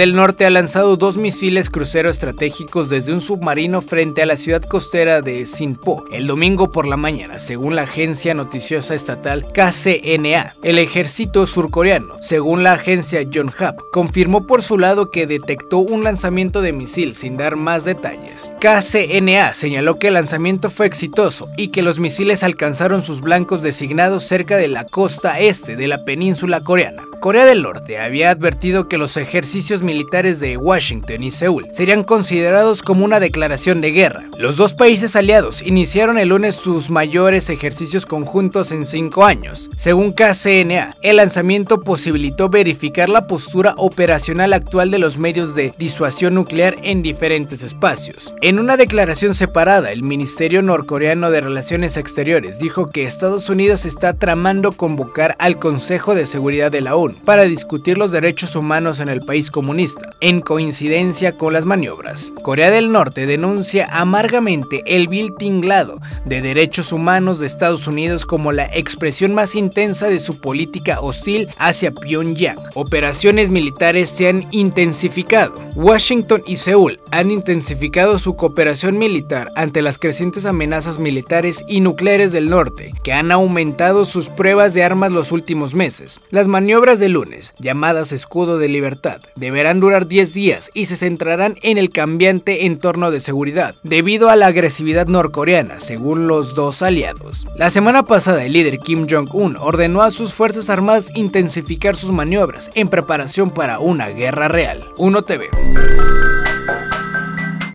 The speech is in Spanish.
del Norte ha lanzado dos misiles crucero estratégicos desde un submarino frente a la ciudad costera de Sinpo el domingo por la mañana, según la agencia noticiosa estatal KCNA. El ejército surcoreano, según la agencia Yonhap, confirmó por su lado que detectó un lanzamiento de misil sin dar más detalles. KCNA señaló que el lanzamiento fue exitoso y que los misiles alcanzaron sus blancos designados cerca de la costa este de la península coreana. Corea del Norte había advertido que los ejercicios militares de Washington y Seúl serían considerados como una declaración de guerra. Los dos países aliados iniciaron el lunes sus mayores ejercicios conjuntos en cinco años. Según KCNA, el lanzamiento posibilitó verificar la postura operacional actual de los medios de disuasión nuclear en diferentes espacios. En una declaración separada, el Ministerio Norcoreano de Relaciones Exteriores dijo que Estados Unidos está tramando convocar al Consejo de Seguridad de la ONU para discutir los derechos humanos en el país comunista, en coincidencia con las maniobras. Corea del Norte denuncia amargamente el vil tinglado de derechos humanos de Estados Unidos como la expresión más intensa de su política hostil hacia Pyongyang. Operaciones militares se han intensificado. Washington y Seúl han intensificado su cooperación militar ante las crecientes amenazas militares y nucleares del norte, que han aumentado sus pruebas de armas los últimos meses. Las maniobras de lunes, llamadas Escudo de Libertad, deberán durar 10 días y se centrarán en el cambiante entorno de seguridad, debido a la agresividad norcoreana, según los dos aliados. La semana pasada, el líder Kim Jong-un ordenó a sus Fuerzas Armadas intensificar sus maniobras en preparación para una guerra real. 1 TV.